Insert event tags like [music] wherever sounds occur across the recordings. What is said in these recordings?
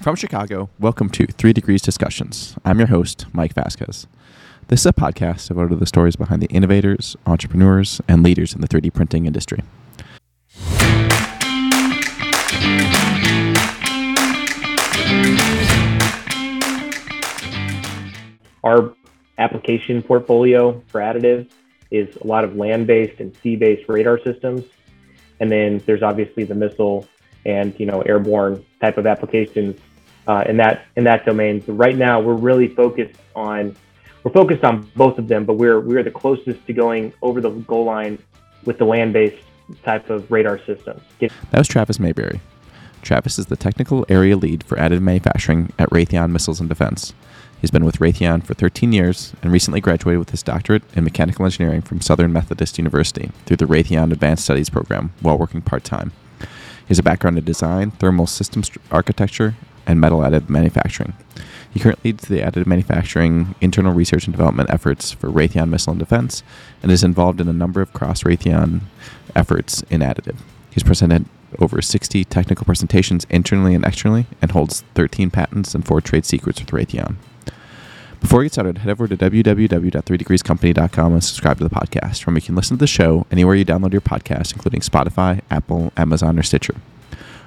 From Chicago, welcome to Three Degrees Discussions. I'm your host, Mike Vasquez. This is a podcast devoted to the stories behind the innovators, entrepreneurs, and leaders in the 3D printing industry. Our application portfolio for additive is a lot of land-based and sea-based radar systems. And then there's obviously the missile and you know airborne type of applications uh, in that in that domain. So right now we're really focused on we're focused on both of them, but we're we're the closest to going over the goal line with the land-based type of radar system. That was Travis Mayberry. Travis is the technical area lead for additive manufacturing at Raytheon Missiles and Defense. He's been with Raytheon for 13 years and recently graduated with his doctorate in mechanical engineering from Southern Methodist University through the Raytheon Advanced Studies program while working part time. He has a background in design, thermal systems architecture, and metal additive manufacturing. He currently leads the additive manufacturing internal research and development efforts for Raytheon Missile and Defense and is involved in a number of cross Raytheon efforts in additive. He's presented over 60 technical presentations internally and externally and holds 13 patents and four trade secrets with Raytheon. Before we get started, head over to www.3degreescompany.com and subscribe to the podcast, where you can listen to the show anywhere you download your podcast, including Spotify, Apple, Amazon, or Stitcher.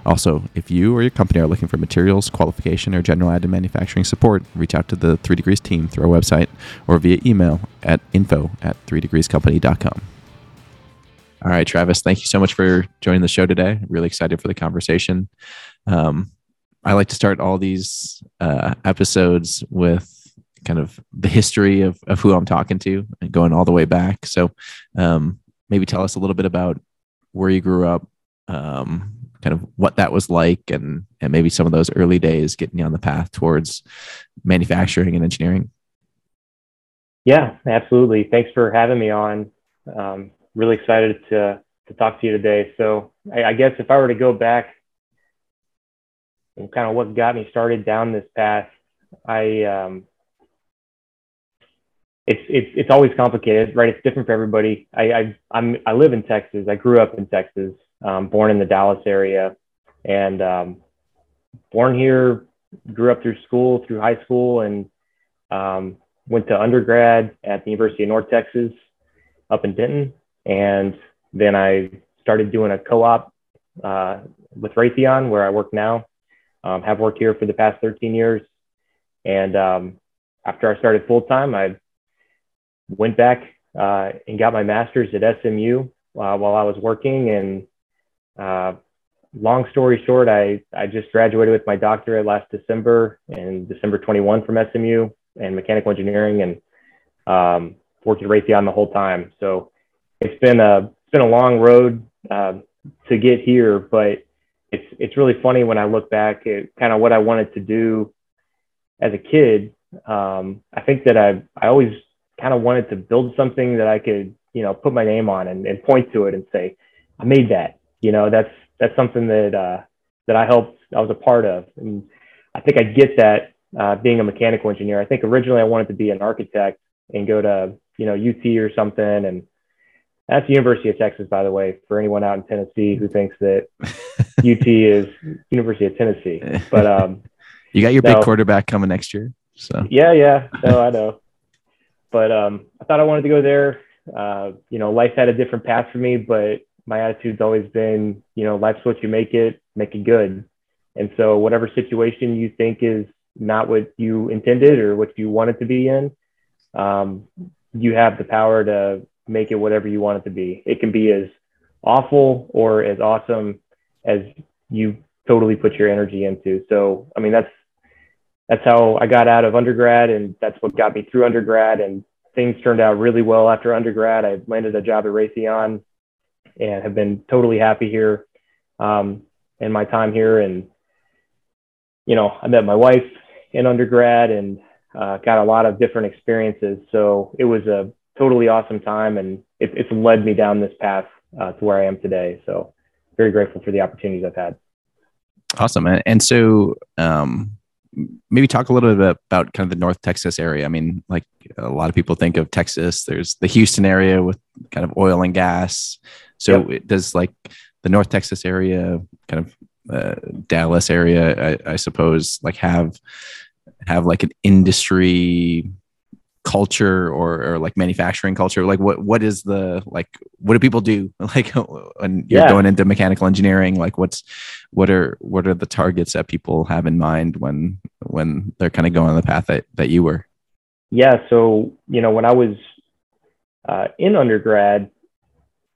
Also, if you or your company are looking for materials, qualification, or general additive manufacturing support, reach out to the 3 Degrees team through our website or via email at info at 3degreescompany.com. All right, Travis, thank you so much for joining the show today. Really excited for the conversation. Um, I like to start all these uh, episodes with kind of the history of, of who I'm talking to and going all the way back. So um, maybe tell us a little bit about where you grew up, um, kind of what that was like, and and maybe some of those early days getting you on the path towards manufacturing and engineering. Yeah, absolutely. Thanks for having me on. Um, really excited to to talk to you today. So I, I guess if I were to go back and kind of what got me started down this path, I um, it's it's it's always complicated, right? It's different for everybody. I I I'm I live in Texas. I grew up in Texas, um, born in the Dallas area, and um, born here. Grew up through school, through high school, and um, went to undergrad at the University of North Texas, up in Denton, and then I started doing a co-op uh, with Raytheon, where I work now. Um, have worked here for the past 13 years, and um, after I started full time, I went back uh, and got my master's at SMU uh, while I was working. And uh, long story short, I, I just graduated with my doctorate last December and December 21 from SMU and mechanical engineering and um, worked at Raytheon the whole time. So it's been a, it's been a long road uh, to get here, but it's, it's really funny when I look back at kind of what I wanted to do as a kid. Um, I think that I, I always kind of wanted to build something that I could, you know, put my name on and, and point to it and say, I made that. You know, that's that's something that uh, that I helped. I was a part of, and I think I get that uh, being a mechanical engineer. I think originally I wanted to be an architect and go to you know UT or something, and that's the University of Texas, by the way, for anyone out in Tennessee who thinks that [laughs] UT is University of Tennessee. But um, [laughs] you got your big quarterback coming next year. So yeah, yeah, no, I know. But um, I thought I wanted to go there. Uh, you know, life had a different path for me, but my attitude's always been, you know, life's what you make it, make it good. And so, whatever situation you think is not what you intended or what you wanted to be in, um, you have the power to make it whatever you want it to be. It can be as awful or as awesome as you totally put your energy into. So, I mean, that's that's how I got out of undergrad, and that's what got me through undergrad. And things turned out really well after undergrad. I landed a job at Raytheon, and have been totally happy here um, in my time here. And you know, I met my wife in undergrad and uh, got a lot of different experiences. So it was a totally awesome time, and it, it's led me down this path uh, to where I am today. So very grateful for the opportunities I've had. Awesome, and, so um, maybe talk a little bit about kind of the North Texas area. I mean, like a lot of people think of Texas, there's the Houston area with kind of oil and gas. So yep. does like the North Texas area kind of uh, Dallas area, I, I, suppose, like have have like an industry culture or, or like manufacturing culture? Like what what is the like what do people do [laughs] like when you're yeah. going into mechanical engineering? Like what's what are what are the targets that people have in mind when when they're kind of going on the path that, that you were? Yeah, so you know when I was uh, in undergrad,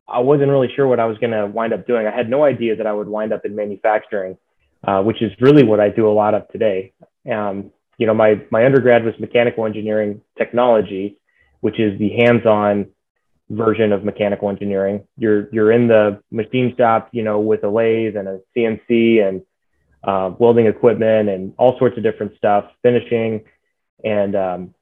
I wasn't really sure what I was going to wind up doing. I had no idea that I would wind up in manufacturing, uh, which is really what I do a lot of today. Um, you know, my my undergrad was mechanical engineering technology, which is the hands-on version of mechanical engineering. You're you're in the machine shop, you know, with a lathe and a CNC and uh, welding equipment and all sorts of different stuff, finishing, and um,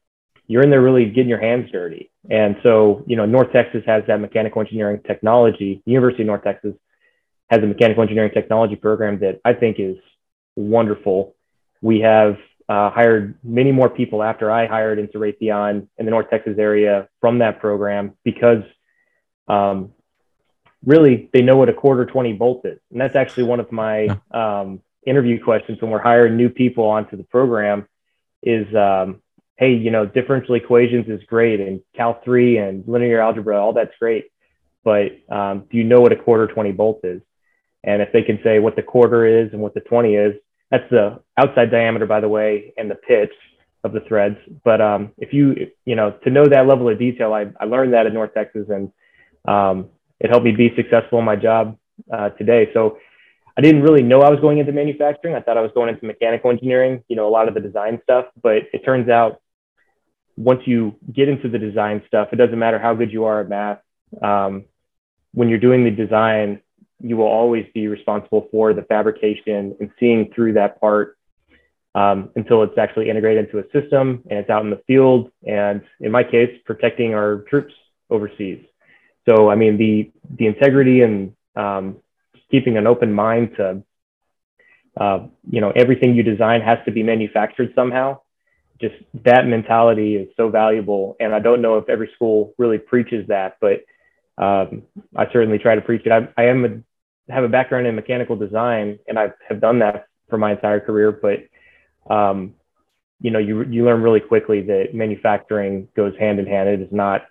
you're in there really getting your hands dirty. And so, you know, North Texas has that mechanical engineering technology. University of North Texas has a mechanical engineering technology program that I think is wonderful. We have uh, hired many more people after I hired into Raytheon in the North Texas area from that program because um, really they know what a quarter 20 bolt is. And that's actually one of my um, interview questions when we're hiring new people onto the program is, um, hey, you know, differential equations is great and Cal 3 and linear algebra, all that's great. But um, do you know what a quarter 20 bolt is? And if they can say what the quarter is and what the 20 is, that's the outside diameter, by the way, and the pitch of the threads. But um, if you, you know, to know that level of detail, I, I learned that at North Texas and um, it helped me be successful in my job uh, today. So I didn't really know I was going into manufacturing. I thought I was going into mechanical engineering, you know, a lot of the design stuff. But it turns out once you get into the design stuff, it doesn't matter how good you are at math. Um, when you're doing the design, you will always be responsible for the fabrication and seeing through that part um, until it's actually integrated into a system and it's out in the field. And in my case, protecting our troops overseas. So, I mean, the, the integrity and um, keeping an open mind to, uh, you know, everything you design has to be manufactured somehow. Just that mentality is so valuable. And I don't know if every school really preaches that, but um, I certainly try to preach it. I, I am a have a background in mechanical design, and I have done that for my entire career. But um, you know, you you learn really quickly that manufacturing goes hand in hand. It is not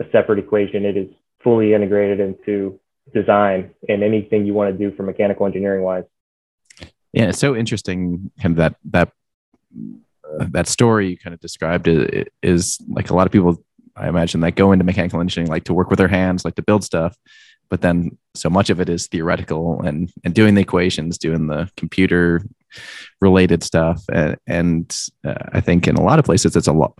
a separate equation. It is fully integrated into design and anything you want to do for mechanical engineering wise. Yeah, it's so interesting. Kind of that that uh, that story you kind of described is, is like a lot of people I imagine that go into mechanical engineering like to work with their hands, like to build stuff, but then so much of it is theoretical and and doing the equations doing the computer related stuff. And, and uh, i think in a lot of places it's a lot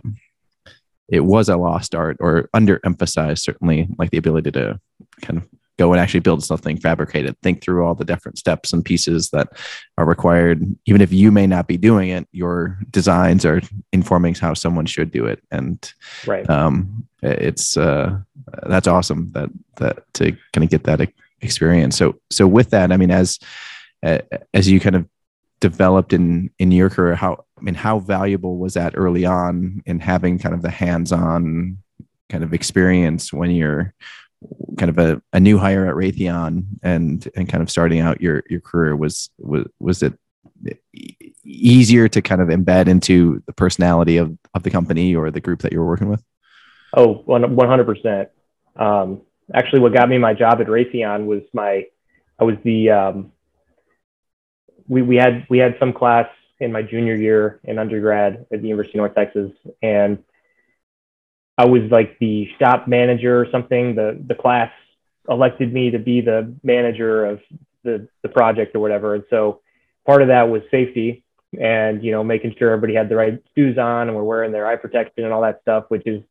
it was a lost art or underemphasized certainly like the ability to kind of go and actually build something fabricated. Think through all the different steps and pieces that are required. Even if you may not be doing it your designs are informing how someone should do it. And right. um, it's uh, that's awesome that that to kind of get that experience. So so with that, I mean, as as you kind of developed in in your career, how I mean, how valuable was that early on in having kind of the hands-on kind of experience when you're kind of a, a new hire at Raytheon and and kind of starting out your your career was was was it easier to kind of embed into the personality of of the company or the group that you were working with? Oh, 100%. Um, actually, what got me my job at Raytheon was my, I was the, um, we, we had, we had some class in my junior year in undergrad at the University of North Texas. And I was like the shop manager or something. The, the class elected me to be the manager of the, the project or whatever. And so part of that was safety and, you know, making sure everybody had the right shoes on and we're wearing their eye protection and all that stuff, which is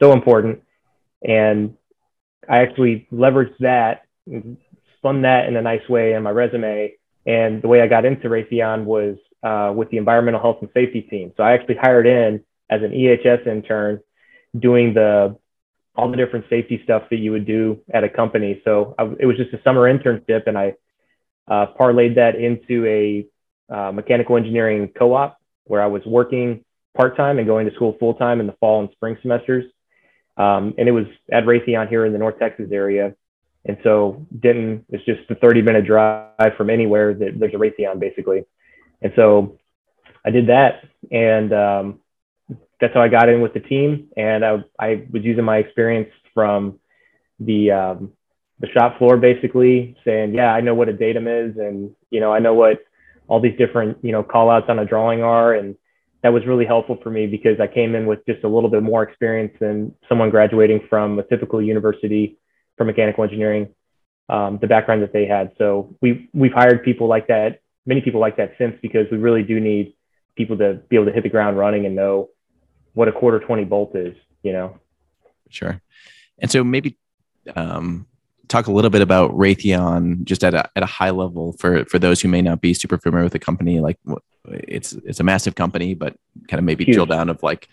so important. And I actually leveraged that, spun that in a nice way in my resume. And the way I got into Raytheon was uh, with the environmental health and safety team. So I actually hired in as an EHS intern, doing the all the different safety stuff that you would do at a company. So I, it was just a summer internship, and I uh, parlayed that into a uh, mechanical engineering co-op where I was working part time and going to school full time in the fall and spring semesters. Um, and it was at Raytheon here in the North Texas area. And so Denton is just a 30 minute drive from anywhere that there's a Raytheon basically. And so I did that. And um, that's how I got in with the team. And I, I was using my experience from the, um, the shop floor basically saying, yeah, I know what a datum is. And, you know, I know what all these different, you know, call outs on a drawing are. And that was really helpful for me because I came in with just a little bit more experience than someone graduating from a typical university for mechanical engineering, um, the background that they had. So we we've hired people like that, many people like that since because we really do need people to be able to hit the ground running and know what a quarter 20 bolt is, you know? Sure. And so maybe um, talk a little bit about Raytheon just at a, at a high level for, for those who may not be super familiar with the company. Like it's, it's a massive company, but kind of maybe Huge. drill down of like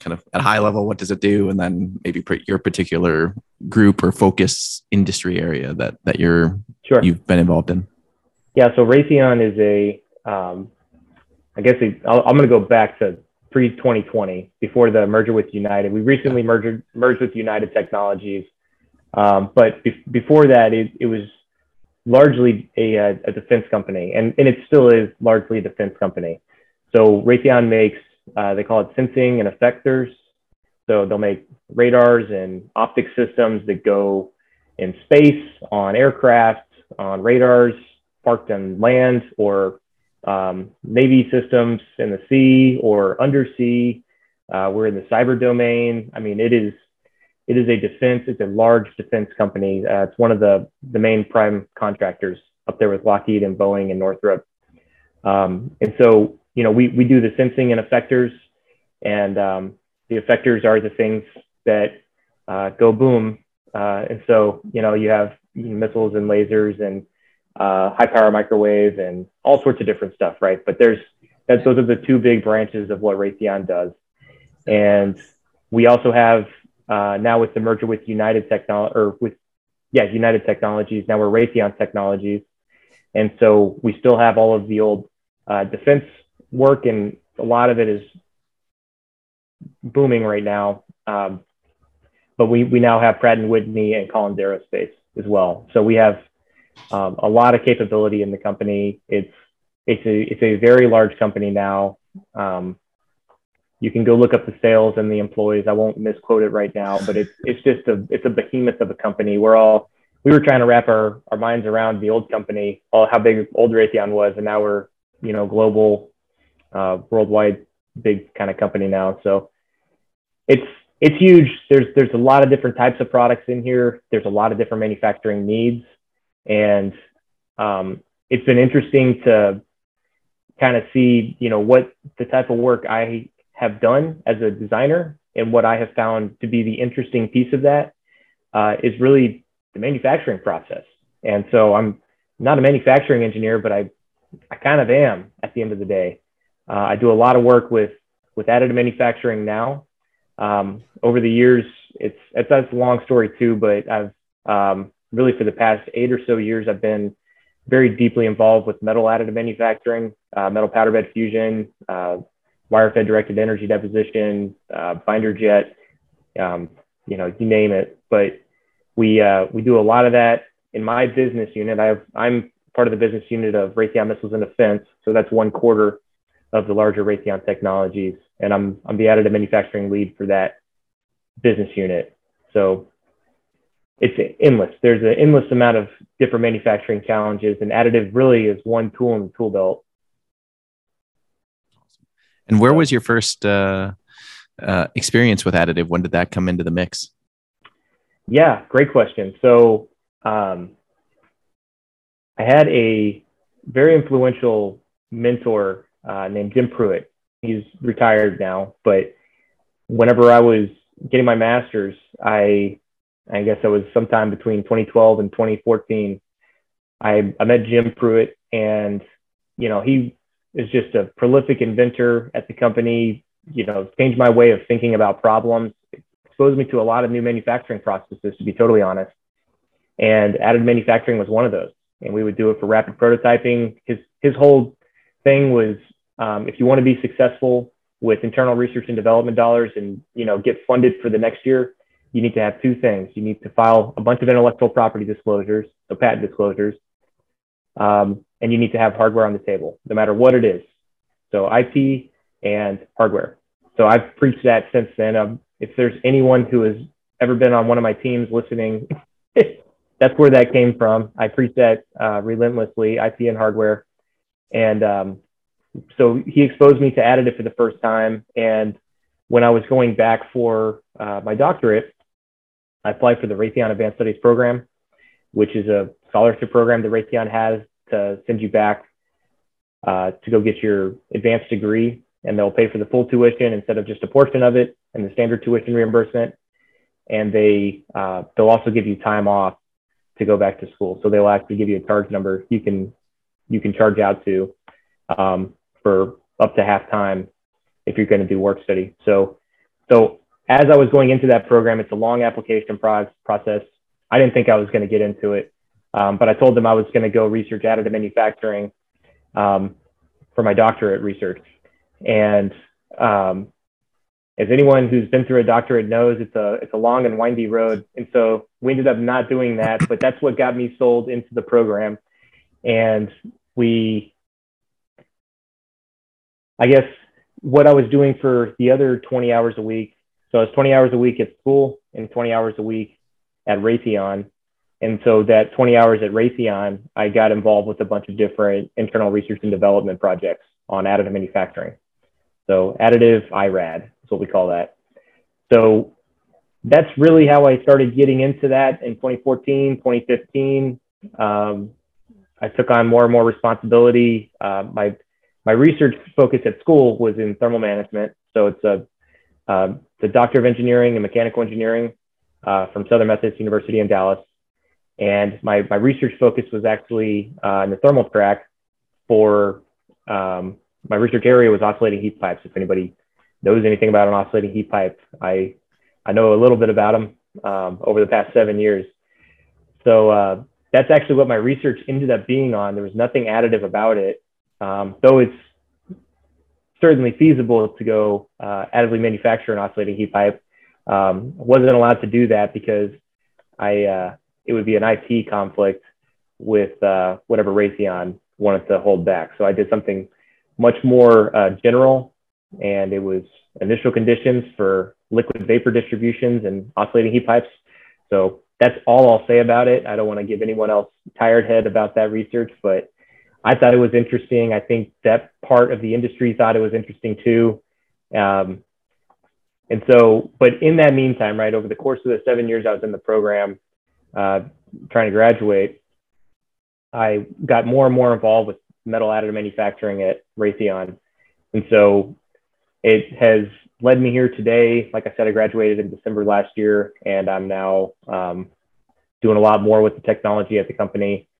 kind of at a high level, what does it do? And then maybe your particular group or focus industry area that, that you're, sure. you've been involved in. Yeah. So Raytheon is a, um, I guess i am going to go back to pre 2020 before the merger with United. We recently merged merged with United Technologies, um, but be- before that, it, it was largely a, a, defense company, and, and it still is largely a defense company. So Raytheon makes uh, they call it sensing and effectors. So they'll make radars and optic systems that go in space, on aircraft, on radars parked on land, or um, Navy systems in the sea or undersea. Uh, we're in the cyber domain. I mean, it is it is a defense. It's a large defense company. Uh, it's one of the the main prime contractors up there with Lockheed and Boeing and Northrop. Um, and so, you know, we we do the sensing and effectors, and um, the effectors are the things that uh, go boom. Uh, and so, you know, you have missiles and lasers and uh, high power microwave and all sorts of different stuff, right? But there's that, those are the two big branches of what Raytheon does. And we also have uh, now with the merger with United Technology or with yeah United Technologies. Now we're Raytheon Technologies, and so we still have all of the old uh, defense work, and a lot of it is booming right now. Um, but we we now have Pratt and Whitney and Collins Aerospace as well. So we have um, a lot of capability in the company. It's it's a it's a very large company now. Um, you can go look up the sales and the employees. I won't misquote it right now, but it's it's just a it's a behemoth of a company. We're all we were trying to wrap our, our minds around the old company, all how big old Raytheon was, and now we're you know global, uh, worldwide, big kind of company now. So it's it's huge. There's there's a lot of different types of products in here. There's a lot of different manufacturing needs. And um, it's been interesting to kind of see, you know, what the type of work I have done as a designer and what I have found to be the interesting piece of that uh, is really the manufacturing process. And so I'm not a manufacturing engineer, but I, I kind of am at the end of the day. Uh, I do a lot of work with, with additive manufacturing now. Um, over the years, it's, it's, that's a long story too, but I've um, really for the past eight or so years, I've been very deeply involved with metal additive manufacturing, uh, metal powder bed fusion, uh, wire fed directed energy deposition, uh, binder jet, um, you know, you name it. But we, uh, we do a lot of that in my business unit. I have, I'm part of the business unit of Raytheon Missiles and Defense. So that's one quarter of the larger Raytheon Technologies. And I'm, I'm the additive manufacturing lead for that business unit. So it's endless. There's an endless amount of different manufacturing challenges, and additive really is one tool in the tool belt. And where was your first uh, uh, experience with additive? When did that come into the mix? Yeah, great question. So um, I had a very influential mentor uh, named Jim Pruitt. He's retired now, but whenever I was getting my master's, I I guess it was sometime between 2012 and 2014. I, I met Jim Pruitt, and you know he is just a prolific inventor at the company. You know, changed my way of thinking about problems, exposed me to a lot of new manufacturing processes. To be totally honest, and additive manufacturing was one of those. And we would do it for rapid prototyping. His his whole thing was um, if you want to be successful with internal research and development dollars and you know get funded for the next year you need to have two things. You need to file a bunch of intellectual property disclosures, so patent disclosures, um, and you need to have hardware on the table, no matter what it is. So IP and hardware. So I've preached that since then. Um, if there's anyone who has ever been on one of my teams listening, [laughs] that's where that came from. I preach that uh, relentlessly, IP and hardware. And um, so he exposed me to additive for the first time. And when I was going back for uh, my doctorate, I applied for the Raytheon Advanced Studies program, which is a scholarship program that Raytheon has to send you back uh, to go get your advanced degree. And they'll pay for the full tuition instead of just a portion of it and the standard tuition reimbursement. And they, uh, they'll also give you time off to go back to school. So they'll actually give you a charge number you can, you can charge out to um, for up to half time if you're going to do work study. So, so as I was going into that program, it's a long application pro- process. I didn't think I was going to get into it, um, but I told them I was going to go research additive manufacturing um, for my doctorate research. And um, as anyone who's been through a doctorate knows, it's a it's a long and windy road. And so we ended up not doing that, but that's what got me sold into the program. And we, I guess, what I was doing for the other 20 hours a week. So I was 20 hours a week at school and 20 hours a week at Raytheon. And so that 20 hours at Raytheon, I got involved with a bunch of different internal research and development projects on additive manufacturing. So additive IRAD is what we call that. So that's really how I started getting into that in 2014, 2015. Um, I took on more and more responsibility. Uh, my my research focus at school was in thermal management. So it's a uh, the Doctor of Engineering and Mechanical Engineering uh, from Southern Methodist University in Dallas. And my, my research focus was actually uh, in the thermal track for um, my research area was oscillating heat pipes. If anybody knows anything about an oscillating heat pipe, I, I know a little bit about them um, over the past seven years. So uh, that's actually what my research ended up being on. There was nothing additive about it, um, though it's certainly feasible to go uh, additively manufacture an oscillating heat pipe. Um, wasn't allowed to do that because I uh, it would be an IP conflict with uh, whatever Raytheon wanted to hold back. So I did something much more uh, general, and it was initial conditions for liquid vapor distributions and oscillating heat pipes. So that's all I'll say about it. I don't want to give anyone else tired head about that research, but I thought it was interesting. I think that part of the industry thought it was interesting too. Um, and so, but in that meantime, right, over the course of the seven years I was in the program, uh, trying to graduate, I got more and more involved with metal additive manufacturing at Raytheon. And so it has led me here today. Like I said, I graduated in December last year, and I'm now um, doing a lot more with the technology at the company.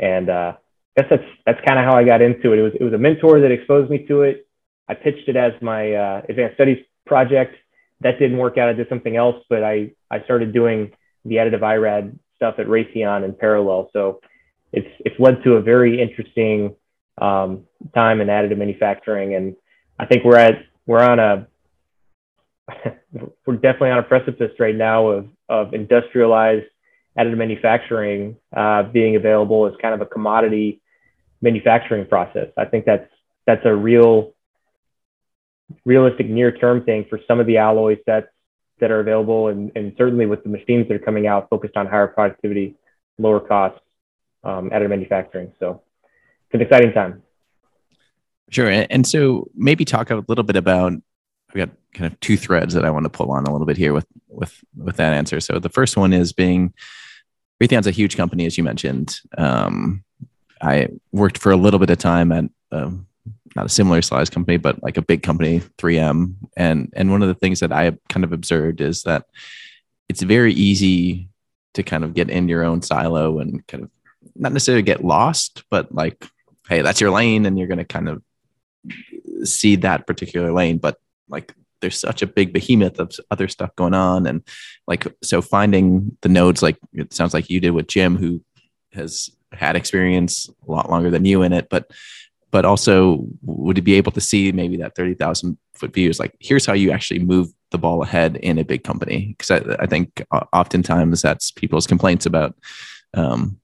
And uh, I guess that's that's kind of how I got into it. It was it was a mentor that exposed me to it. I pitched it as my uh, advanced studies project. That didn't work out. I did something else, but I I started doing the additive IRAD stuff at Raytheon in parallel. So it's it's led to a very interesting um, time in additive manufacturing, and I think we're at we're on a [laughs] we're definitely on a precipice right now of of industrialized additive manufacturing uh, being available as kind of a commodity manufacturing process. I think that's that's a real realistic near term thing for some of the alloys that that are available and, and certainly with the machines that are coming out focused on higher productivity, lower costs, um, additive manufacturing. So it's an exciting time. Sure. And so maybe talk a little bit about I've got kind of two threads that I want to pull on a little bit here with with with that answer. So the first one is being Raytheon's a huge company, as you mentioned. Um, I worked for a little bit of time at um, not a similar size company, but like a big company, 3M. And and one of the things that I kind of observed is that it's very easy to kind of get in your own silo and kind of not necessarily get lost, but like, hey, that's your lane, and you're going to kind of see that particular lane. But like, there's such a big behemoth of other stuff going on, and like, so finding the nodes, like it sounds like you did with Jim, who has had experience a lot longer than you in it, but but also would be able to see maybe that 30,000 foot view is like, here's how you actually move the ball ahead in a big company because I, I, think oftentimes that's people's complaints about um,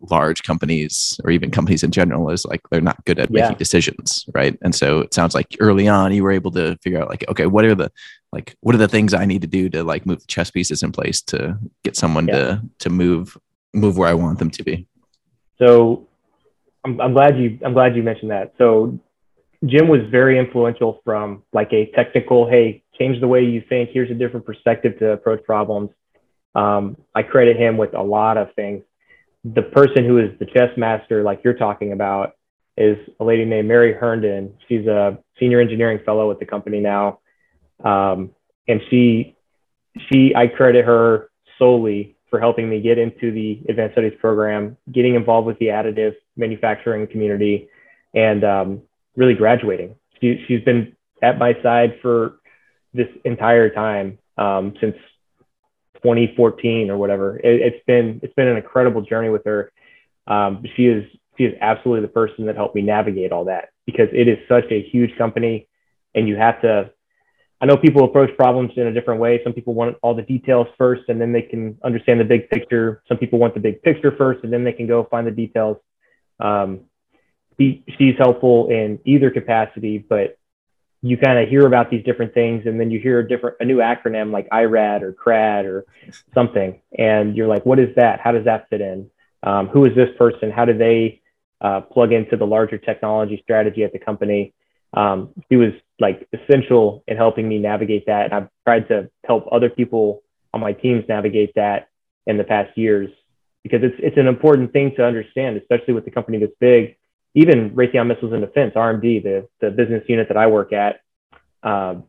large companies or even companies in general is like they're not good at yeah. making decisions right and so it sounds like early on you were able to figure out like okay what are the like what are the things i need to do to like move the chess pieces in place to get someone yeah. to to move move where i want them to be. So I'm, I'm glad you i'm glad you mentioned that. So jim was very influential from like a technical hey change the way you think here's a different perspective to approach problems. Um, i credit him with a lot of things. The person who is the chess master, like you're talking about, is a lady named Mary Herndon. She's a senior engineering fellow at the company now, um, and she she I credit her solely for helping me get into the advanced studies program, getting involved with the additive manufacturing community, and um, really graduating. She, she's been at my side for this entire time um, since 2014 or whatever. It, has been it's been an incredible journey with her. Um, she is she is absolutely the person that helped me navigate all that because it is such a huge company, and you have to. I know people approach problems in a different way. Some people want all the details first, and then they can understand the big picture. Some people want the big picture first, and then they can go find the details. Um, she, she's helpful in either capacity, but you kind of hear about these different things and then you hear a different a new acronym like irad or crad or something and you're like what is that how does that fit in um, who is this person how do they uh, plug into the larger technology strategy at the company um, he was like essential in helping me navigate that and i've tried to help other people on my teams navigate that in the past years because it's it's an important thing to understand especially with the company that's big even Raytheon Missiles and Defense, RMD, the, the business unit that I work at, um,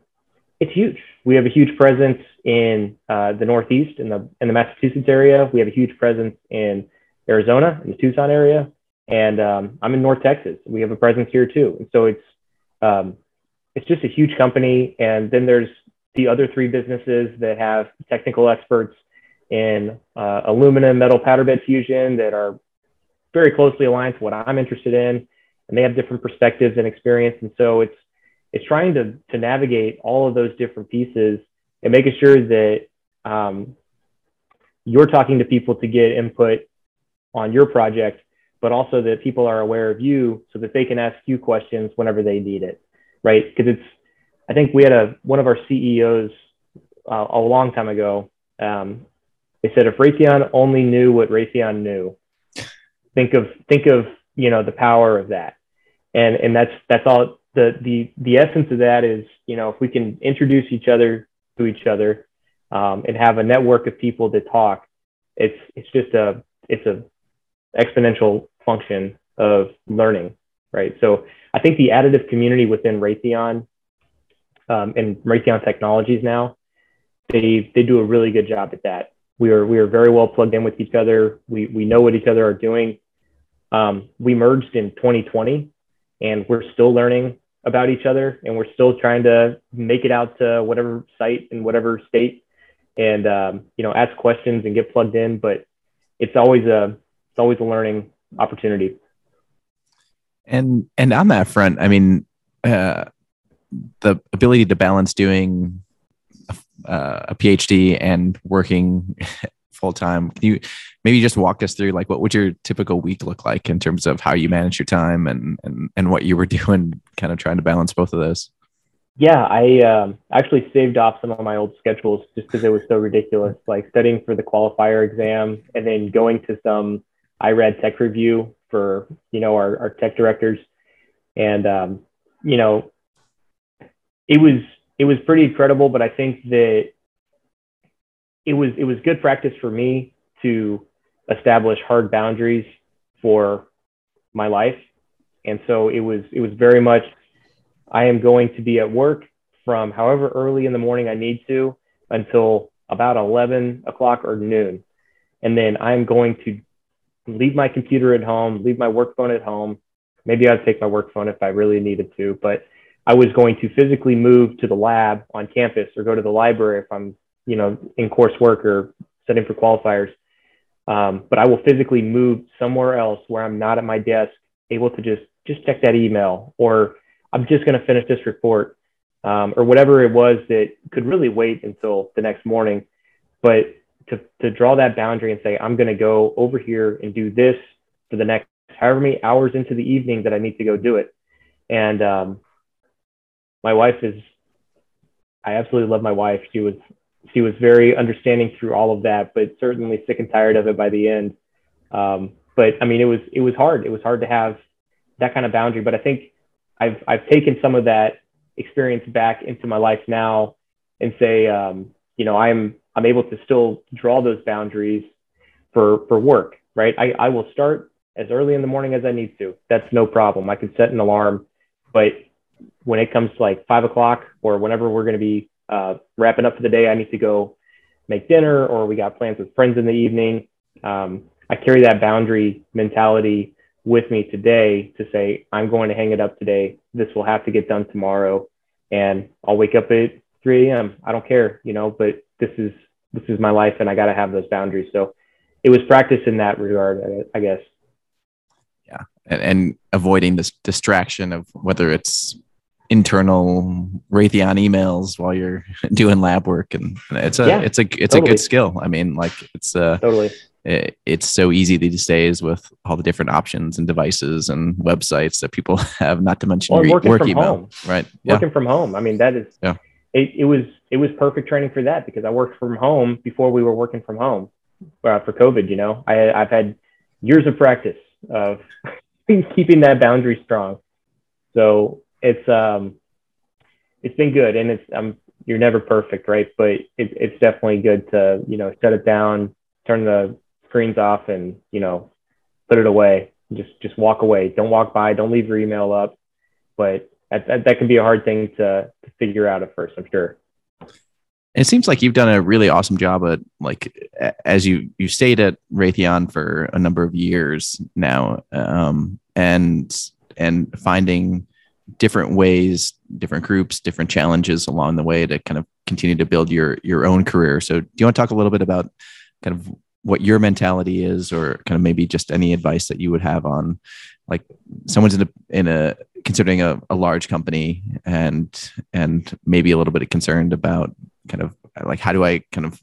it's huge. We have a huge presence in uh, the Northeast in the in the Massachusetts area. We have a huge presence in Arizona, in the Tucson area, and um, I'm in North Texas. We have a presence here too. And so it's um, it's just a huge company. And then there's the other three businesses that have technical experts in uh, aluminum metal powder bed fusion that are very closely aligned to what I'm interested in, and they have different perspectives and experience. And so it's it's trying to to navigate all of those different pieces and making sure that um, you're talking to people to get input on your project, but also that people are aware of you so that they can ask you questions whenever they need it, right? Because it's I think we had a one of our CEOs uh, a long time ago. Um, they said if Raytheon only knew what Raytheon knew, think of think of you know the power of that and and that's that's all the the the essence of that is you know if we can introduce each other to each other um, and have a network of people to talk it's it's just a it's a exponential function of learning right so i think the additive community within raytheon um, and raytheon technologies now they they do a really good job at that we are we are very well plugged in with each other. We we know what each other are doing. Um, we merged in 2020, and we're still learning about each other, and we're still trying to make it out to whatever site in whatever state, and um, you know ask questions and get plugged in. But it's always a it's always a learning opportunity. And and on that front, I mean, uh, the ability to balance doing uh, a PhD and working [laughs] full time. Can you maybe just walk us through like what would your typical week look like in terms of how you manage your time and and and what you were [laughs] doing, kind of trying to balance both of those? Yeah, I um, actually saved off some of my old schedules just because it was so ridiculous, like studying for the qualifier exam and then going to some IRAD tech review for you know our, our tech directors, and um, you know it was it was pretty incredible. But I think that it was it was good practice for me to establish hard boundaries for my life, and so it was it was very much I am going to be at work from however early in the morning I need to until about 11 o'clock or noon. And then I'm going to leave my computer at home, leave my work phone at home. Maybe I'd take my work phone if I really needed to, but I was going to physically move to the lab on campus or go to the library if I'm, you know, in coursework or studying for qualifiers. Um, but I will physically move somewhere else where I'm not at my desk, able to just just check that email, or I'm just going to finish this report. um, or whatever it was that could really wait until the next morning. But to, to draw that boundary and say, I'm going to go over here and do this for the next however many hours into the evening that I need to go do it. And um, my wife is, I absolutely love my wife. She was, she was very understanding through all of that, but certainly sick and tired of it by the end. Um, but I mean, it was, it was hard. It was hard to have that kind of boundary, but I think I've, I've taken some of that experience back into my life now and say, um, you know, I'm, I'm able to still draw those boundaries for, for work, right? I, I will start as early in the morning as I need to. That's no problem. I can set an alarm, but when it comes to like five o'clock or whenever we're going to be uh, wrapping up for the day, I need to go make dinner or we got plans with friends in the evening. Um, I carry that boundary mentality with me today to say, I'm going to hang it up today. This will have to get done tomorrow. And I'll wake up at 3 a.m. I don't care, you know, but this is, this is my life and I got to have those boundaries. So it was practice in that regard, I guess. Yeah. And, and avoiding this distraction of whether it's internal Raytheon emails while you're [laughs] doing lab work. And it's a, yeah, it's a, it's totally. a good skill. I mean, like it's uh totally it, it's so easy these days with all the different options and devices and websites that people [laughs] have, not to mention well, working work from email, home. right? Working yeah. from home. I mean, that is, yeah. It, it was it was perfect training for that because I worked from home before we were working from home uh, for COVID. You know, I I've had years of practice of [laughs] keeping that boundary strong. So it's um it's been good and it's um you're never perfect, right? But it, it's definitely good to you know shut it down, turn the screens off and you know put it away just just walk away don't walk by don't leave your email up but that, that, that can be a hard thing to, to figure out at first i'm sure it seems like you've done a really awesome job at like as you you stayed at Raytheon for a number of years now, um, and and finding different ways, different groups, different challenges along the way to kind of continue to build your your own career. So, do you want to talk a little bit about kind of what your mentality is or kind of maybe just any advice that you would have on like someone's in a in a considering a, a large company and and maybe a little bit concerned about kind of like how do i kind of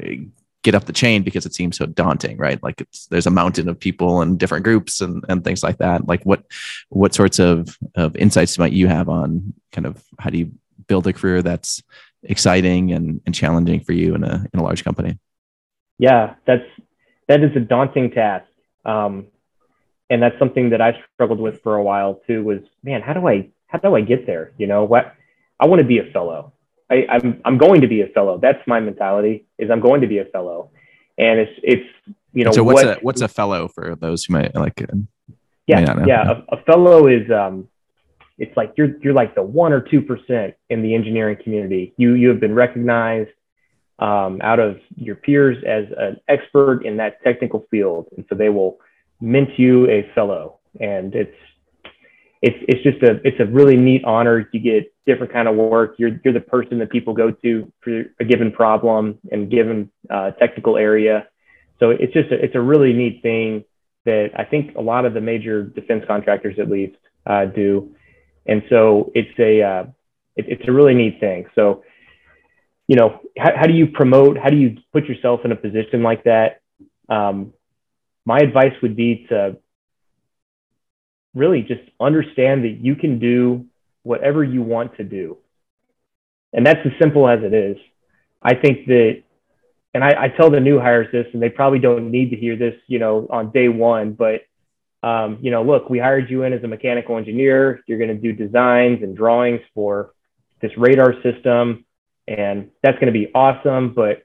eh, get up the chain because it seems so daunting right? Like it's there's a mountain of people and different groups and and things like that. Like what what sorts of of insights might you have on kind of how do you build a career that's exciting and, and challenging for you in a in a large company yeah, that's that is a daunting task. Um, and that's something that I struggled with for a while too. Was man, how do I how do I get there? You know what? I want to be a fellow. I, I'm I'm going to be a fellow. That's my mentality. Is I'm going to be a fellow, and it's it's you know. So what's what, a what's a fellow for those who might like? Yeah, yeah. A, a, fellow is um, it's like you're you're like the one or two percent in the engineering community. You you have been recognized um, out of your peers as an expert in that technical field. And so they will mint you a fellow. And it's it's it's just a it's a really neat honor. You get different kind of work. You're you're the person that people go to for a given problem and given uh, technical area. So it's just a, it's a really neat thing that I think a lot of the major defense contractors at least uh, do. And so it's a uh, it, it's a really neat thing. So you know, how, how do you promote? How do you put yourself in a position like that? Um, my advice would be to really just understand that you can do whatever you want to do. And that's as simple as it is. I think that, and I, I tell the new hires this, and they probably don't need to hear this, you know, on day one, but um, you know, look, we hired you in as a mechanical engineer. You're going to do designs and drawings for this radar system and that's going to be awesome. But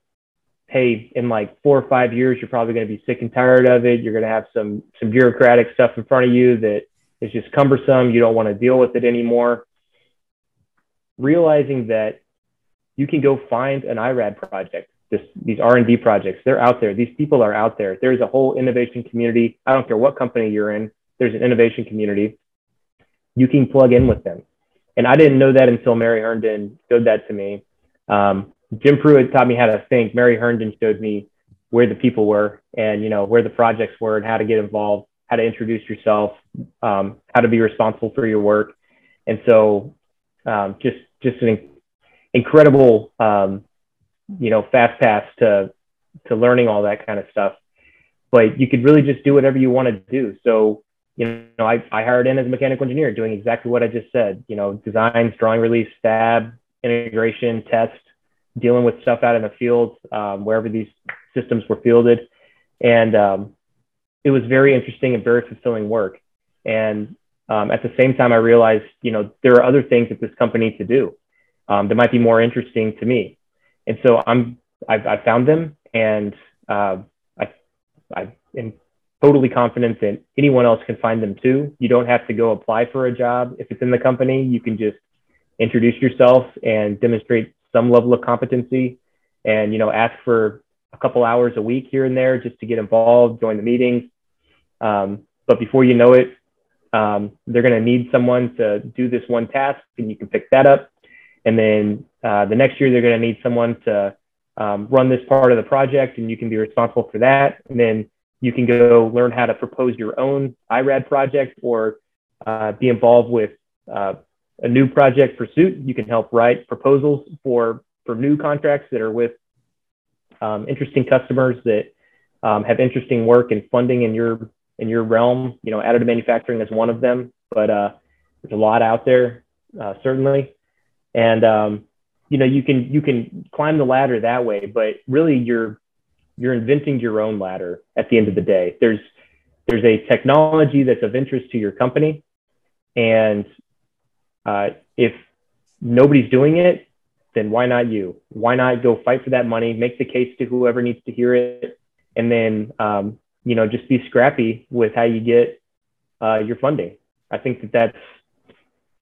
hey, in like four or five years, you're probably going to be sick and tired of it. You're going to have some some bureaucratic stuff in front of you that is just cumbersome. You don't want to deal with it anymore. Realizing that you can go find an IRAD project, this, these R&D projects, they're out there. These people are out there. There's a whole innovation community. I don't care what company you're in. There's an innovation community. You can plug in with them. And I didn't know that until Mary Herndon showed that to me. Um, Jim Pruitt taught me how to think. Mary Herndon showed me where the people were and you know where the projects were and how to get involved, how to introduce yourself, um, how to be responsible for your work. And so um, just just an incredible, um, you know, fast pass to to learning all that kind of stuff. But you could really just do whatever you want to do. So, you know, I, I hired in as a mechanical engineer doing exactly what I just said, you know, designs, drawing release, stab, integration, test, dealing with stuff out in the field, um, wherever these systems were fielded. And um, it was very interesting and very fulfilling work. And um, at the same time, I realized, you know, there are other things that this company to do um, that might be more interesting to me. And so I'm, I've, I've found them and uh, I, I am totally confident that anyone else can find them too. You don't have to go apply for a job. If it's in the company, you can just introduce yourself and demonstrate some level of competency and, you know, ask for a couple hours a week here and there just to get involved, join the meetings. Um, but before you know it, um, they're going to need someone to do this one task, and you can pick that up. And then uh, the next year, they're going to need someone to um, run this part of the project, and you can be responsible for that. And then you can go learn how to propose your own IRAD project or uh, be involved with uh, a new project pursuit. You can help write proposals for for new contracts that are with um, interesting customers that um, have interesting work and funding in your in your realm. You know, additive manufacturing is one of them, but uh, there's a lot out there, uh, certainly. And um, you know, you can you can climb the ladder that way, but really you're you're inventing your own ladder at the end of the day. There's there's a technology that's of interest to your company, and uh, if nobody's doing it, then why not you? Why not go fight for that money, make the case to whoever needs to hear it, and then um, you know just be scrappy with how you get uh, your funding. I think that that's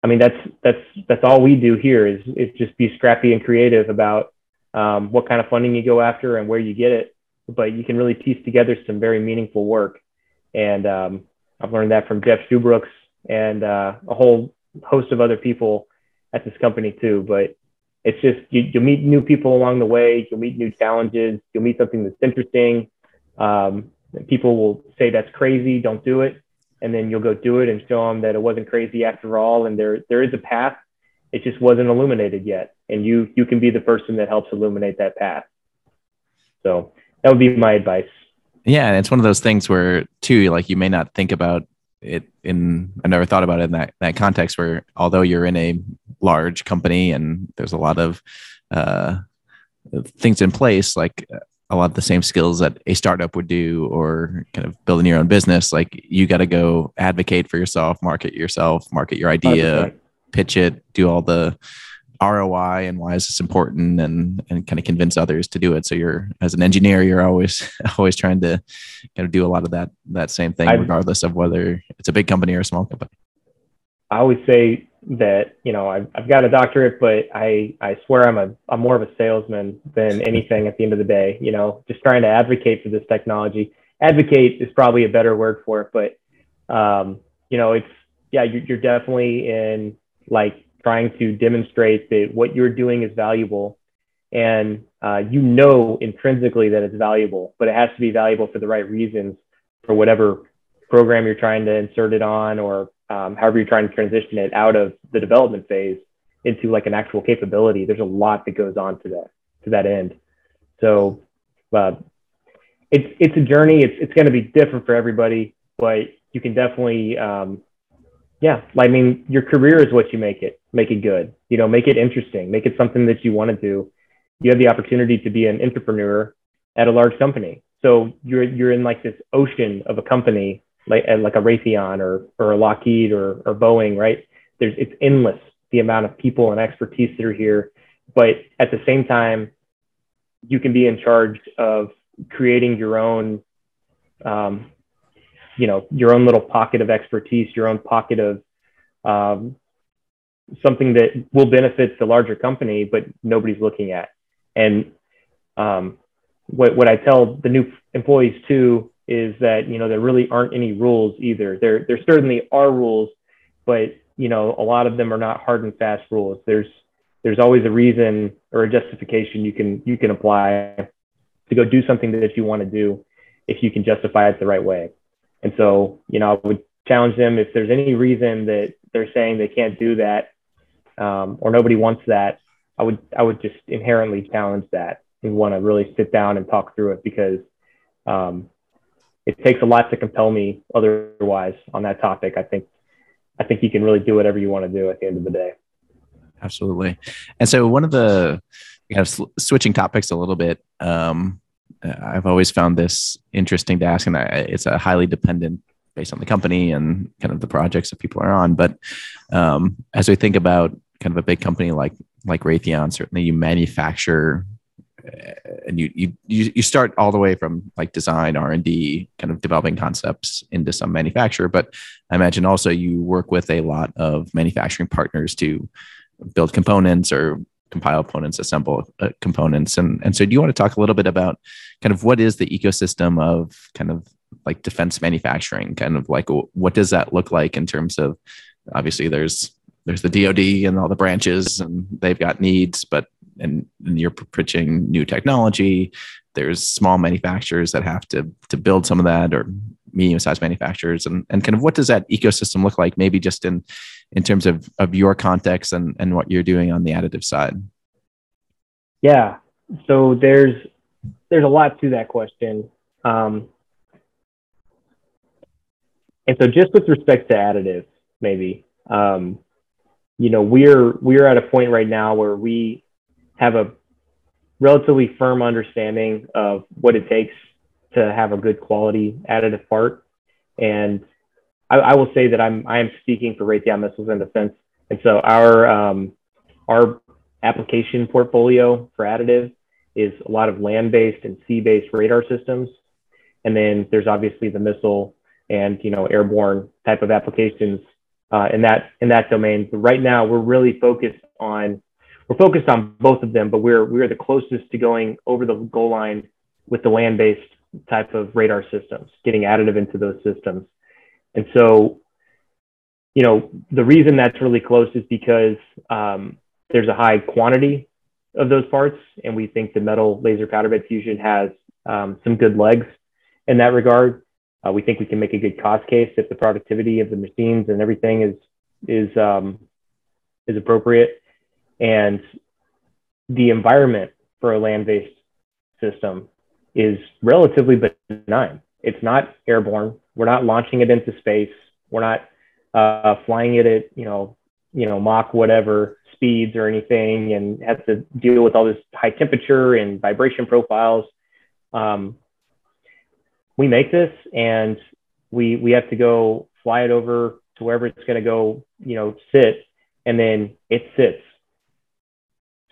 I mean that's that's that's all we do here is is just be scrappy and creative about um, what kind of funding you go after and where you get it. But you can really piece together some very meaningful work, and um, I've learned that from Jeff Shoebrooks and uh, a whole host of other people at this company too. But it's just you, will meet new people along the way. You'll meet new challenges. You'll meet something that's interesting. Um, people will say that's crazy. Don't do it. And then you'll go do it and show them that it wasn't crazy after all. And there there is a path. It just wasn't illuminated yet. And you you can be the person that helps illuminate that path. So that would be my advice. Yeah, and it's one of those things where too, like you may not think about it in I never thought about it in that that context where although you're in a large company and there's a lot of uh, things in place like a lot of the same skills that a startup would do or kind of building your own business like you got to go advocate for yourself market yourself market your idea 100%. pitch it do all the ROI and why is this important and and kind of convince others to do it. So you're as an engineer, you're always [laughs] always trying to kind of do a lot of that that same thing, I've, regardless of whether it's a big company or a small company. I always say that you know I've, I've got a doctorate, but I I swear I'm a I'm more of a salesman than [laughs] anything at the end of the day. You know, just trying to advocate for this technology. Advocate is probably a better word for it, but um, you know, it's yeah, you're, you're definitely in like trying to demonstrate that what you're doing is valuable and uh, you know intrinsically that it's valuable, but it has to be valuable for the right reasons for whatever program you're trying to insert it on or um, however you're trying to transition it out of the development phase into like an actual capability. There's a lot that goes on to that to that end. So uh, it's it's a journey. It's it's going to be different for everybody, but you can definitely um, yeah, I mean, your career is what you make it. Make it good. You know, make it interesting. Make it something that you want to do. You have the opportunity to be an entrepreneur at a large company. So you're you're in like this ocean of a company, like like a Raytheon or or a Lockheed or or Boeing, right? There's it's endless the amount of people and expertise that are here, but at the same time, you can be in charge of creating your own um, you know your own little pocket of expertise, your own pocket of um, something that will benefit the larger company, but nobody's looking at. And um, what what I tell the new employees too is that you know there really aren't any rules either. There there certainly are rules, but you know a lot of them are not hard and fast rules. There's there's always a reason or a justification you can you can apply to go do something that you want to do if you can justify it the right way. And so, you know, I would challenge them if there's any reason that they're saying they can't do that, um, or nobody wants that, I would I would just inherently challenge that and want to really sit down and talk through it because um, it takes a lot to compel me otherwise on that topic. I think I think you can really do whatever you want to do at the end of the day. Absolutely. And so one of the switching topics a little bit. Um, I've always found this interesting to ask, and I, it's a highly dependent based on the company and kind of the projects that people are on. But um, as we think about kind of a big company like like Raytheon, certainly you manufacture uh, and you you you start all the way from like design R and D, kind of developing concepts into some manufacture. But I imagine also you work with a lot of manufacturing partners to build components or compile components, assemble uh, components, and and so do you want to talk a little bit about kind of what is the ecosystem of kind of like defense manufacturing? Kind of like what does that look like in terms of obviously there's there's the DoD and all the branches, and they've got needs, but and, and you're pitching new technology. There's small manufacturers that have to to build some of that, or medium sized manufacturers, and and kind of what does that ecosystem look like? Maybe just in in terms of of your context and and what you're doing on the additive side. Yeah, so there's there's a lot to that question. Um, and so just with respect to additive, maybe, um, you know, we're, we're at a point right now where we have a relatively firm understanding of what it takes to have a good quality additive part. And I, I will say that I'm I am speaking for Raytheon Missiles and Defense, and so our um, our application portfolio for additive is a lot of land-based and sea-based radar systems, and then there's obviously the missile and you know airborne type of applications uh, in that in that domain. But right now, we're really focused on we're focused on both of them, but we're we're the closest to going over the goal line with the land-based type of radar systems, getting additive into those systems. And so, you know, the reason that's really close is because um, there's a high quantity of those parts, and we think the metal laser powder bed fusion has um, some good legs in that regard. Uh, we think we can make a good cost case if the productivity of the machines and everything is is um, is appropriate, and the environment for a land-based system is relatively benign. It's not airborne. We're not launching it into space. We're not uh, flying it at you know you know Mach whatever speeds or anything, and have to deal with all this high temperature and vibration profiles. Um, we make this, and we we have to go fly it over to wherever it's going to go, you know, sit, and then it sits.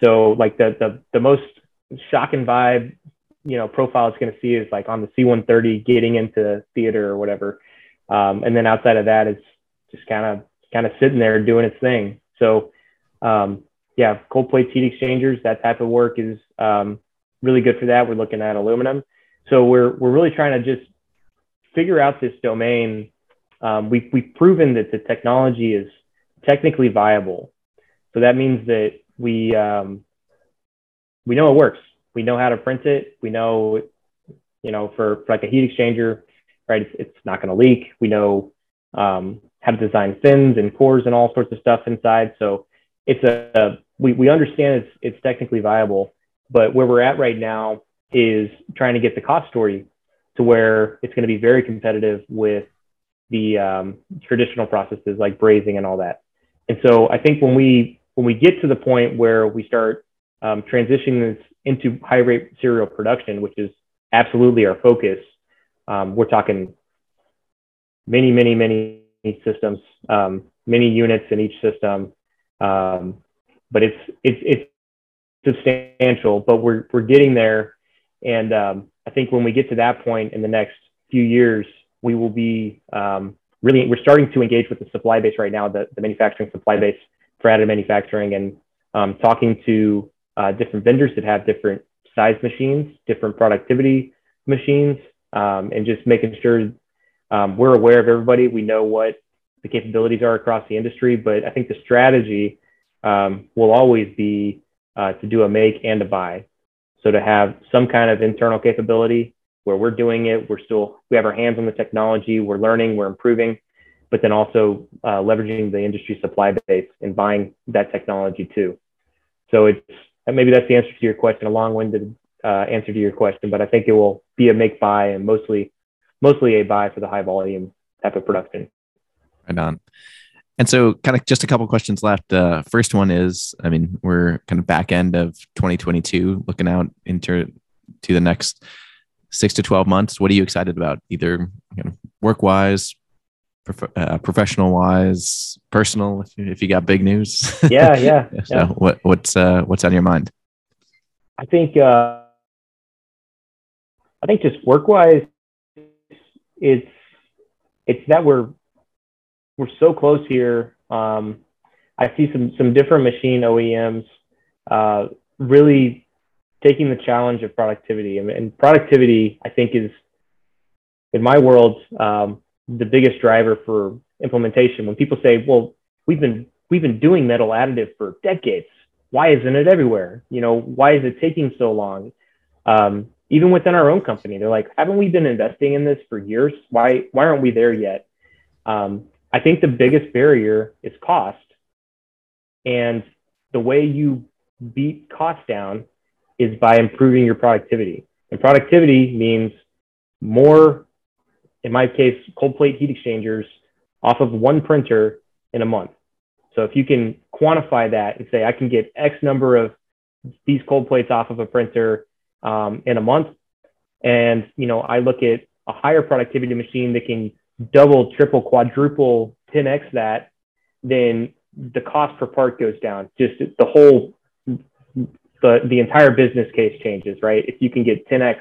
So like the the the most shock and vibe you know profile it's going to see is like on the C130 getting into theater or whatever, um, and then outside of that, it's just kind of kind of sitting there doing its thing. So um, yeah, cold plate heat exchangers, that type of work is um, really good for that. We're looking at aluminum, so we're we're really trying to just figure out this domain. Um, we we've proven that the technology is technically viable, so that means that we um, we know it works we know how to print it. We know, you know, for, for like a heat exchanger, right? It's, it's not going to leak. We know um, how to design fins and cores and all sorts of stuff inside. So it's a, a we, we understand it's, it's technically viable, but where we're at right now is trying to get the cost story to where it's going to be very competitive with the um, traditional processes like brazing and all that. And so I think when we when we get to the point where we start um, transitioning this into high rate serial production, which is absolutely our focus. Um, we're talking many, many, many systems, um, many units in each system, um, but it's it's it's substantial. But we're we're getting there, and um, I think when we get to that point in the next few years, we will be um, really we're starting to engage with the supply base right now, the, the manufacturing supply base for additive manufacturing, and um, talking to uh, different vendors that have different size machines, different productivity machines, um, and just making sure um, we're aware of everybody. We know what the capabilities are across the industry, but I think the strategy um, will always be uh, to do a make and a buy. So to have some kind of internal capability where we're doing it, we're still we have our hands on the technology, we're learning, we're improving, but then also uh, leveraging the industry supply base and buying that technology too. So it's maybe that's the answer to your question, a long-winded uh, answer to your question, but I think it will be a make buy and mostly mostly a buy for the high volume type of production. Right on. And so, kind of just a couple questions left. Uh, first one is, I mean, we're kind of back end of 2022, looking out into to the next six to 12 months. What are you excited about, either you know, work wise, prof- uh, professional wise, personal? If you, if you got big news, [laughs] yeah, yeah. so, yeah. what what's uh, what's on your mind? I think uh, I think just work wise, it's it's that we're we're so close here. Um, I see some some different machine OEMs uh, really taking the challenge of productivity, and, and, productivity I think is in my world um, the biggest driver for implementation. When people say, "Well, we've been we've been doing metal additive for decades. Why isn't it everywhere? You know, why is it taking so long?" Um, even within our own company, they're like, "Haven't we been investing in this for years? Why why aren't we there yet?" Um, I think the biggest barrier is cost. And the way you beat cost down is by improving your productivity. And productivity means more, in my case, cold plate heat exchangers off of one printer in a month. So if you can quantify that and say, I can get X number of these cold plates off of a printer um, in a month, and you know, I look at a higher productivity machine that can double, triple, quadruple, 10x that, then the cost per part goes down. Just the whole, the, the entire business case changes, right? If you can get 10x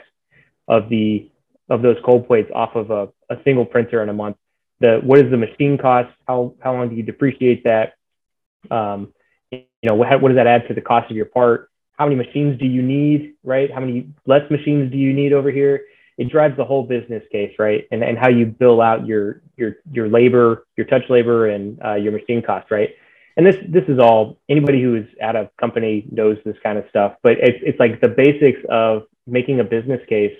of the of those cold plates off of a, a single printer in a month, the what is the machine cost? How how long do you depreciate that? Um, you know, what, what does that add to the cost of your part? How many machines do you need, right? How many less machines do you need over here? it drives the whole business case, right? And and how you bill out your your your labor, your touch labor, and uh, your machine cost, right? And this this is all anybody who is at a company knows this kind of stuff, but it's it's like the basics of making a business case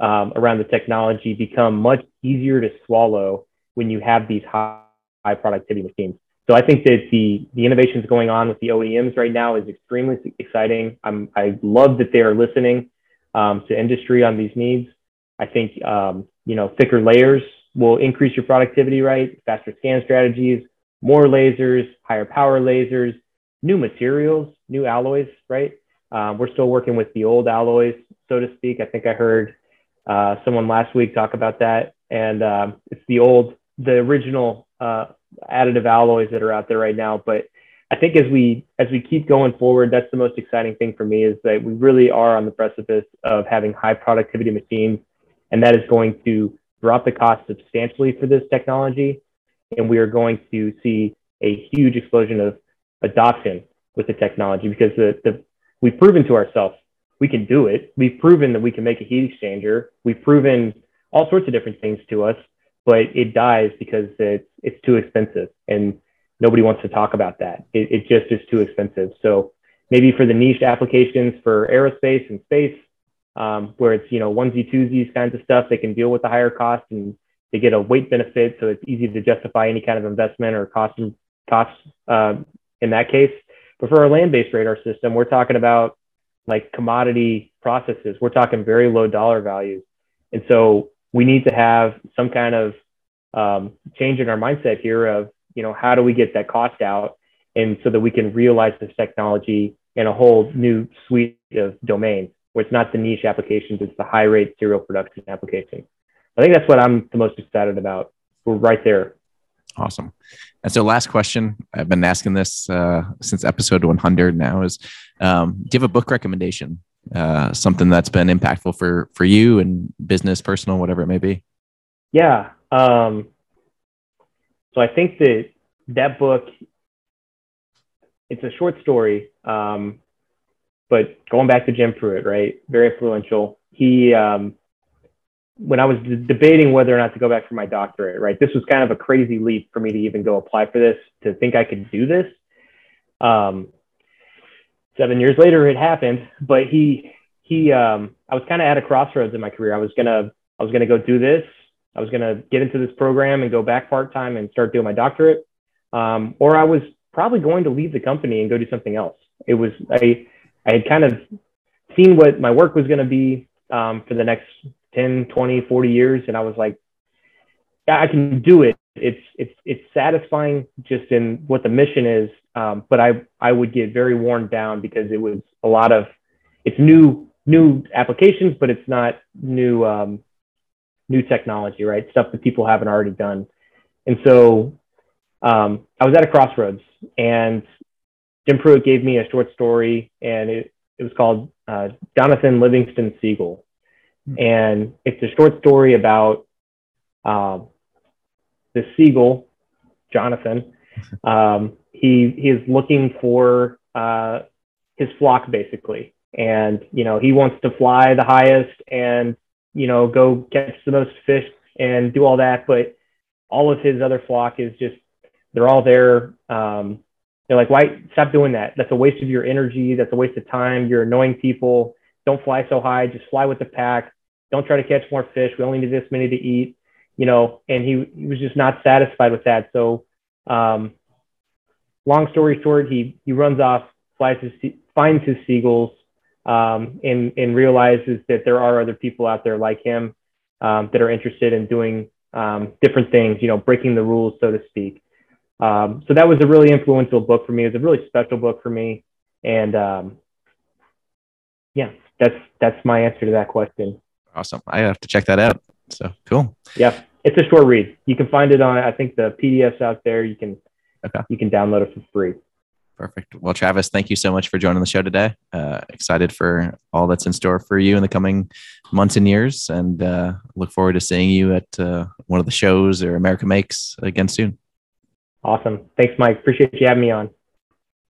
um, around the technology become much easier to swallow when you have these high, high productivity machines. So I think that the the innovations going on with the OEMs right now is extremely exciting. I'm I love that they are listening um, to industry on these needs. I think um, you know thicker layers will increase your productivity, right? Faster scan strategies, more lasers, higher power lasers, new materials, new alloys, right? Um, we're still working with the old alloys, so to speak. I think I heard uh, someone last week talk about that, and um, it's the old, the original uh, additive alloys that are out there right now. But I think as we as we keep going forward, that's the most exciting thing for me is that we really are on the precipice of having high productivity machines and that is going to drop the cost substantially for this technology. And we are going to see a huge explosion of adoption with the technology because the, the, we've proven to ourselves we can do it. We've proven that we can make a heat exchanger. We've proven all sorts of different things to us, but it dies because it's, it's too expensive and nobody wants to talk about that. It, it just is too expensive. So maybe for the niche applications for aerospace and space, um, where it's you know onesie twosies kinds of stuff. They can deal with the higher cost and they get a weight benefit, so it's easy to justify any kind of investment or cost costs uh, in that case. But for our land-based radar system, we're talking about like commodity processes. We're talking very low dollar values, and so we need to have some kind of um, change in our mindset here of you know how do we get that cost out, and so that we can realize this technology in a whole new suite of domains where it's not the niche applications, it's the high rate serial production application. I think that's what I'm the most excited about. We're right there. Awesome. And so, last question I've been asking this uh, since episode 100 now is um, do you have a book recommendation? Uh, something that's been impactful for for you and business, personal, whatever it may be. Yeah. Um, so I think that that book, it's a short story, um, but going back to Jim Pruitt, right? Very influential. He, um, when I was d- debating whether or not to go back for my doctorate, right? This was kind of a crazy leap for me to even go apply for this, to think I could do this. Um, seven years later, it happened, but he, he, um, I was kind of at a crossroads in my career. I was gonna, I was gonna go do this, I was going to get into this program and go back part time and start doing my doctorate, um, or I was probably going to leave the company and go do something else. It was I I had kind of seen what my work was going to be um, for the next 10, 20, 40 years, and I was like, yeah, I can do it. It's it's it's satisfying just in what the mission is, um, but I I would get very worn down because it was a lot of it's new new applications, but it's not new um, new technology, right? Stuff that people haven't already done. And so um, I was at a crossroads, and Jim Pruitt gave me a short story, and it, it was called uh, Jonathan Livingston Seagull. And it's a short story about uh, the seagull, Jonathan. [laughs] Um, he, he is looking for uh, his flock, basically. And, you know, he wants to fly the highest and you know, go catch the most fish and do all that. But all of his other flock is just, they're all there. Um, they're like, why stop doing that? That's a waste of your energy. That's a waste of time. You're annoying people. Don't fly so high. Just fly with the pack. Don't try to catch more fish. We only need this many to eat, you know, and he, he was just not satisfied with that. So, um, long story short, he, he runs off, flies his, finds his seagulls, um, and, and realizes that there are other people out there like him um, that are interested in doing um, different things, you know, breaking the rules, so to speak. Um, so that was a really influential book for me. It was a really special book for me. And um, yeah, that's, that's my answer to that question. Awesome. I have to check that out. So cool. Yeah. It's a short read. You can find it on, I think the PDFs out there, you can, okay. you can download it for free. Perfect. Well, Travis, thank you so much for joining the show today. Uh, excited for all that's in store for you in the coming months and years, and uh, look forward to seeing you at uh, one of the shows or America Makes again soon. Awesome. Thanks, Mike. Appreciate you having me on.